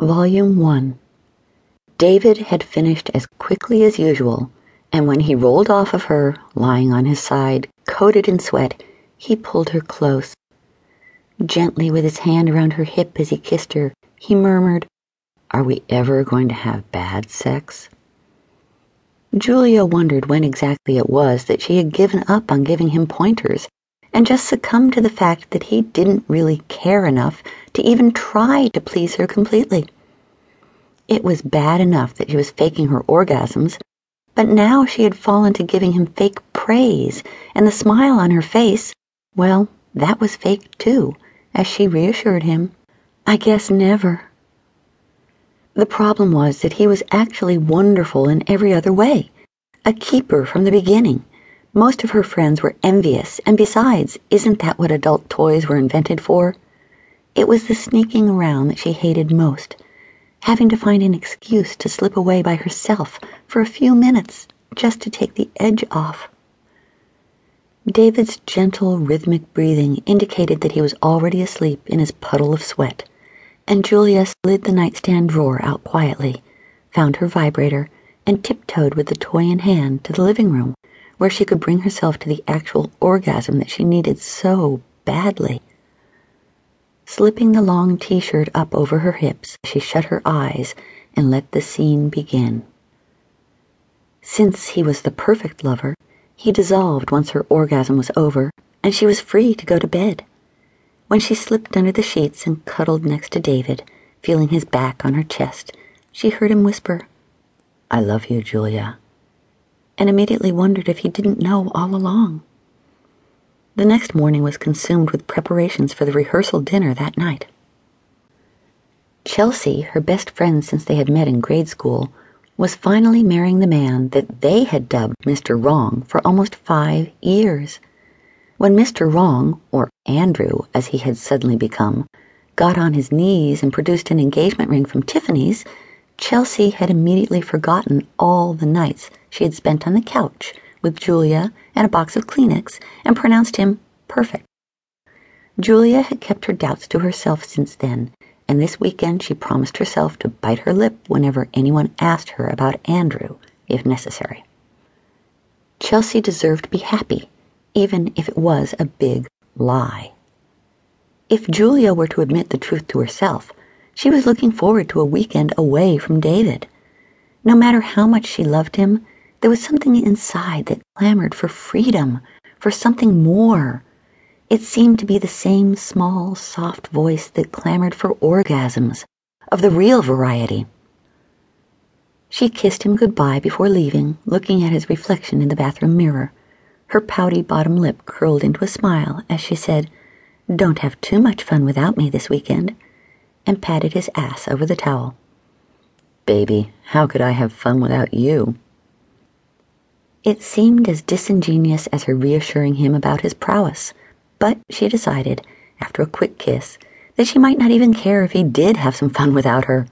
Volume 1 David had finished as quickly as usual, and when he rolled off of her, lying on his side, coated in sweat, he pulled her close. Gently, with his hand around her hip as he kissed her, he murmured, Are we ever going to have bad sex? Julia wondered when exactly it was that she had given up on giving him pointers and just succumbed to the fact that he didn't really care enough to even try to please her completely. It was bad enough that she was faking her orgasms, but now she had fallen to giving him fake praise, and the smile on her face, well, that was fake too, as she reassured him. I guess never. The problem was that he was actually wonderful in every other way, a keeper from the beginning. Most of her friends were envious, and besides, isn't that what adult toys were invented for? It was the sneaking around that she hated most, having to find an excuse to slip away by herself for a few minutes just to take the edge off. David's gentle, rhythmic breathing indicated that he was already asleep in his puddle of sweat, and Julia slid the nightstand drawer out quietly, found her vibrator, and tiptoed with the toy in hand to the living room, where she could bring herself to the actual orgasm that she needed so badly. Slipping the long t shirt up over her hips, she shut her eyes and let the scene begin. Since he was the perfect lover, he dissolved once her orgasm was over, and she was free to go to bed. When she slipped under the sheets and cuddled next to David, feeling his back on her chest, she heard him whisper, I love you, Julia, and immediately wondered if he didn't know all along. The next morning was consumed with preparations for the rehearsal dinner that night. Chelsea, her best friend since they had met in grade school, was finally marrying the man that they had dubbed Mr. Wrong for almost five years. When Mr. Wrong, or Andrew as he had suddenly become, got on his knees and produced an engagement ring from Tiffany's, Chelsea had immediately forgotten all the nights she had spent on the couch with Julia and a box of Kleenex and pronounced him perfect. Julia had kept her doubts to herself since then, and this weekend she promised herself to bite her lip whenever anyone asked her about Andrew, if necessary. Chelsea deserved to be happy, even if it was a big lie. If Julia were to admit the truth to herself, she was looking forward to a weekend away from David. No matter how much she loved him, there was something inside that clamored for freedom, for something more. It seemed to be the same small, soft voice that clamored for orgasms, of the real variety. She kissed him goodbye before leaving, looking at his reflection in the bathroom mirror. Her pouty bottom lip curled into a smile as she said, Don't have too much fun without me this weekend, and patted his ass over the towel. Baby, how could I have fun without you? It seemed as disingenuous as her reassuring him about his prowess, but she decided, after a quick kiss, that she might not even care if he did have some fun without her.